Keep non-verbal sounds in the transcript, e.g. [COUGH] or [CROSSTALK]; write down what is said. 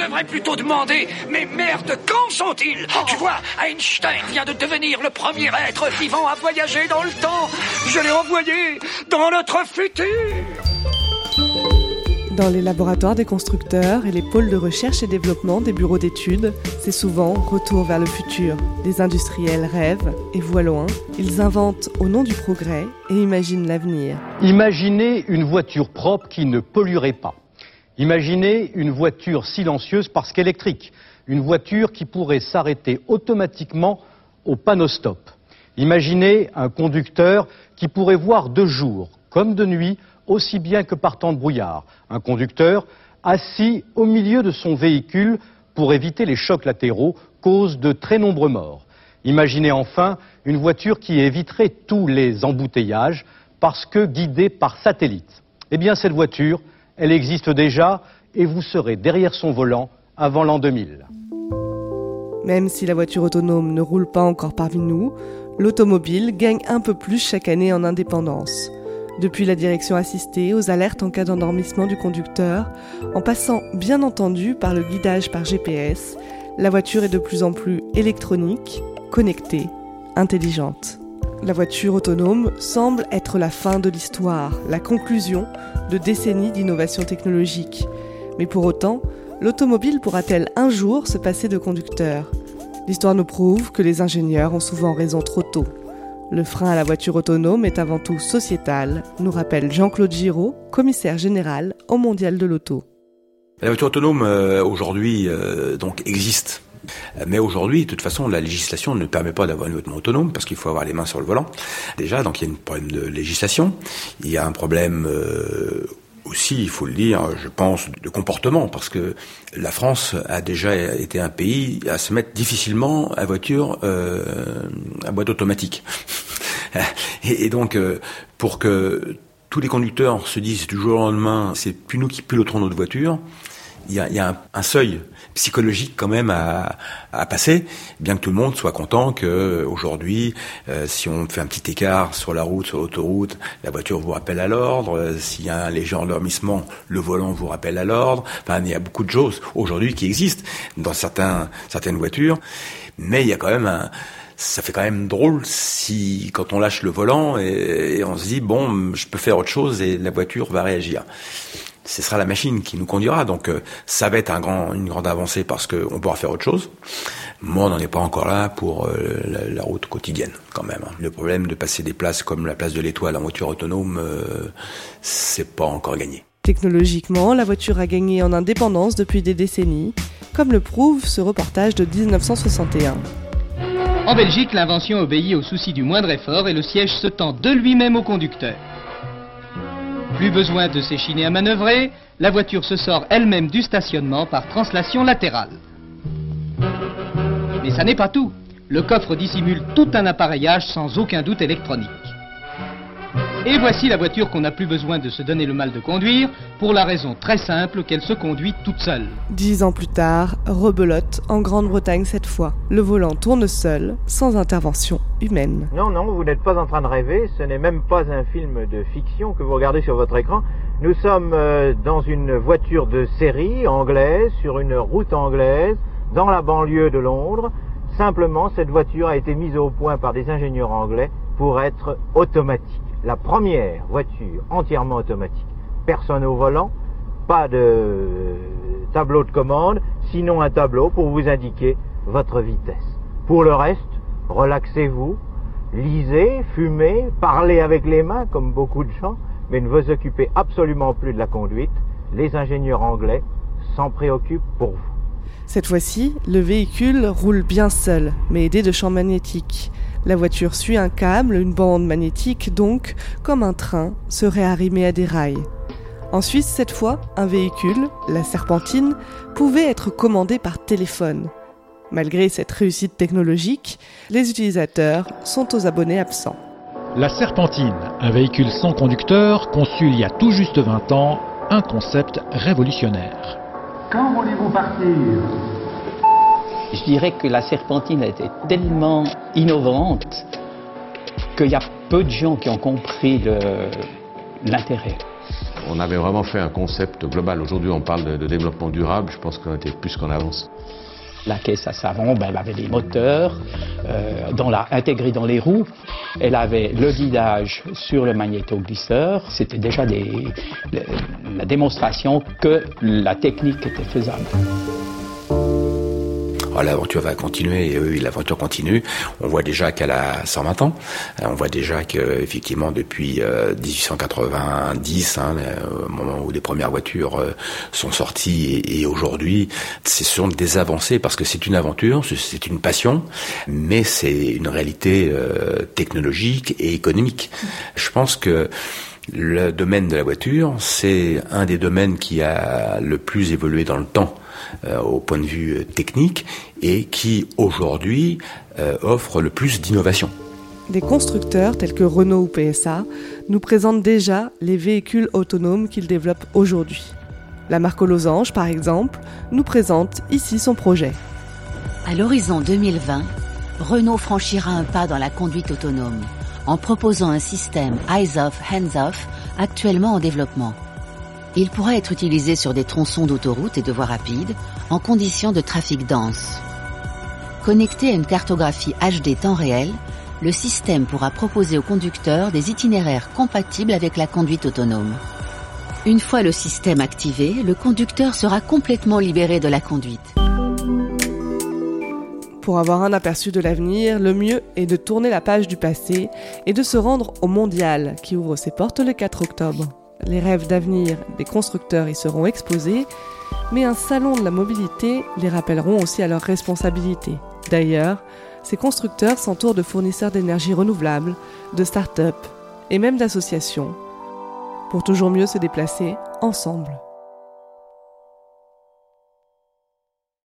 devrais plutôt demander, mais merde, quand sont-ils Tu vois, Einstein vient de devenir le premier être vivant à voyager dans le temps. Je l'ai envoyé dans notre futur. Dans les laboratoires des constructeurs et les pôles de recherche et développement des bureaux d'études, c'est souvent retour vers le futur. Les industriels rêvent et voient loin. Ils inventent au nom du progrès et imaginent l'avenir. Imaginez une voiture propre qui ne polluerait pas. Imaginez une voiture silencieuse parce qu'électrique. Une voiture qui pourrait s'arrêter automatiquement au panneau stop. Imaginez un conducteur qui pourrait voir de jour comme de nuit aussi bien que par temps de brouillard. Un conducteur assis au milieu de son véhicule pour éviter les chocs latéraux, cause de très nombreux morts. Imaginez enfin une voiture qui éviterait tous les embouteillages parce que guidée par satellite. Eh bien, cette voiture, elle existe déjà et vous serez derrière son volant avant l'an 2000. Même si la voiture autonome ne roule pas encore parmi nous, l'automobile gagne un peu plus chaque année en indépendance. Depuis la direction assistée aux alertes en cas d'endormissement du conducteur, en passant bien entendu par le guidage par GPS, la voiture est de plus en plus électronique, connectée, intelligente. La voiture autonome semble être la fin de l'histoire, la conclusion de décennies d'innovation technologique. Mais pour autant, l'automobile pourra-t-elle un jour se passer de conducteur? L'histoire nous prouve que les ingénieurs ont souvent raison trop tôt. Le frein à la voiture autonome est avant tout sociétal, nous rappelle Jean-Claude Giraud, commissaire général au Mondial de l'Auto. La voiture autonome euh, aujourd'hui euh, donc existe. Mais aujourd'hui, de toute façon, la législation ne permet pas d'avoir une voiture autonome parce qu'il faut avoir les mains sur le volant. Déjà, donc il y a un problème de législation. Il y a un problème euh, aussi, il faut le dire, je pense, de comportement, parce que la France a déjà été un pays à se mettre difficilement à voiture euh, à boîte automatique. [LAUGHS] et, donc, euh, pour que tous les conducteurs se disent du jour au lendemain, c'est plus nous qui piloterons notre voiture, il y a, y a un, un, seuil psychologique quand même à, à, passer, bien que tout le monde soit content que aujourd'hui, euh, si on fait un petit écart sur la route, sur l'autoroute, la voiture vous rappelle à l'ordre. Euh, S'il y a un léger endormissement, le volant vous rappelle à l'ordre. Enfin, il y a beaucoup de choses aujourd'hui qui existent dans certains, certaines voitures, mais il y a quand même un ça fait quand même drôle si quand on lâche le volant et on se dit bon je peux faire autre chose et la voiture va réagir ce sera la machine qui nous conduira. Donc euh, ça va être un grand, une grande avancée parce qu'on pourra faire autre chose. Moi, on n'en est pas encore là pour euh, la, la, route quotidienne quand même. Hein. Le problème de passer des places comme la place de l'Étoile en voiture autonome, euh, c'est pas encore gagné. Technologiquement, la voiture a gagné en indépendance depuis des décennies, comme le prouve ce reportage de 1961. En Belgique, l'invention obéit au souci du moindre effort et le siège se tend de lui-même au conducteur. Plus besoin de s'échiner à manœuvrer, la voiture se sort elle-même du stationnement par translation latérale. Mais ça n'est pas tout. Le coffre dissimule tout un appareillage sans aucun doute électronique. Et voici la voiture qu'on n'a plus besoin de se donner le mal de conduire, pour la raison très simple qu'elle se conduit toute seule. Dix ans plus tard, rebelote, en Grande-Bretagne cette fois. Le volant tourne seul, sans intervention humaine. Non, non, vous n'êtes pas en train de rêver, ce n'est même pas un film de fiction que vous regardez sur votre écran. Nous sommes euh, dans une voiture de série anglaise, sur une route anglaise, dans la banlieue de Londres. Simplement, cette voiture a été mise au point par des ingénieurs anglais pour être automatique la première voiture entièrement automatique. Personne au volant, pas de tableau de commande, sinon un tableau pour vous indiquer votre vitesse. Pour le reste, relaxez-vous, lisez, fumez, parlez avec les mains comme beaucoup de gens, mais ne vous occupez absolument plus de la conduite. Les ingénieurs anglais s'en préoccupent pour vous. Cette fois-ci, le véhicule roule bien seul, mais aidé de champs magnétiques. La voiture suit un câble, une bande magnétique donc, comme un train, serait arrimé à des rails. En Suisse, cette fois, un véhicule, la Serpentine, pouvait être commandé par téléphone. Malgré cette réussite technologique, les utilisateurs sont aux abonnés absents. La Serpentine, un véhicule sans conducteur, conçu il y a tout juste 20 ans, un concept révolutionnaire. Quand voulez-vous partir? Je dirais que la serpentine été tellement innovante qu'il y a peu de gens qui ont compris l'intérêt. On avait vraiment fait un concept global. Aujourd'hui, on parle de, développement durable. Je pense qu'on était plus qu'en avance. La caisse à savon, ben, elle avait des moteurs euh, dans la, intégrés dans les roues. Elle avait le guidage sur le magnétoglisseur. C'était déjà des, la démonstration que la technique était faisable. Oh, l'aventure va continuer et oui, l'aventure continue. On voit déjà qu'elle a 120 ans. Euh, on voit déjà que effectivement depuis 1890, euh, hein, au moment où les premières voitures euh, sont sorties et, aujourd'hui, ce sont des avancées parce que c'est une aventure, c'est une passion, mais c'est une réalité technologique et économique. Je pense que le domaine de la voiture, c'est un des domaines qui a le plus évolué dans le temps euh, au point de vue euh, technique et qui aujourd'hui euh, offre le plus d'innovation. Des constructeurs tels que Renault ou PSA nous présentent déjà les véhicules autonomes qu'ils développent aujourd'hui. La marque Losange, par exemple, nous présente ici son projet. À l'horizon 2020, Renault franchira un pas dans la conduite autonome en proposant un système Eyes Off, Hands Off actuellement en développement. Il pourra être utilisé sur des tronçons d'autoroute et de voies rapides, en conditions de trafic dense. Connecté à une cartographie HD temps réel, le système pourra proposer au conducteur des itinéraires compatibles avec la conduite autonome. Une fois le système activé, le conducteur sera complètement libéré de la conduite. Pour avoir un aperçu de l'avenir, le mieux est de tourner la page du passé et de se rendre au Mondial qui ouvre ses portes le 4 octobre. Les rêves d'avenir des constructeurs y seront exposés, mais un salon de la mobilité les rappelleront aussi à leurs responsabilités. D'ailleurs, ces constructeurs s'entourent de fournisseurs d'énergie renouvelable, de start-up et même d'associations pour toujours mieux se déplacer ensemble.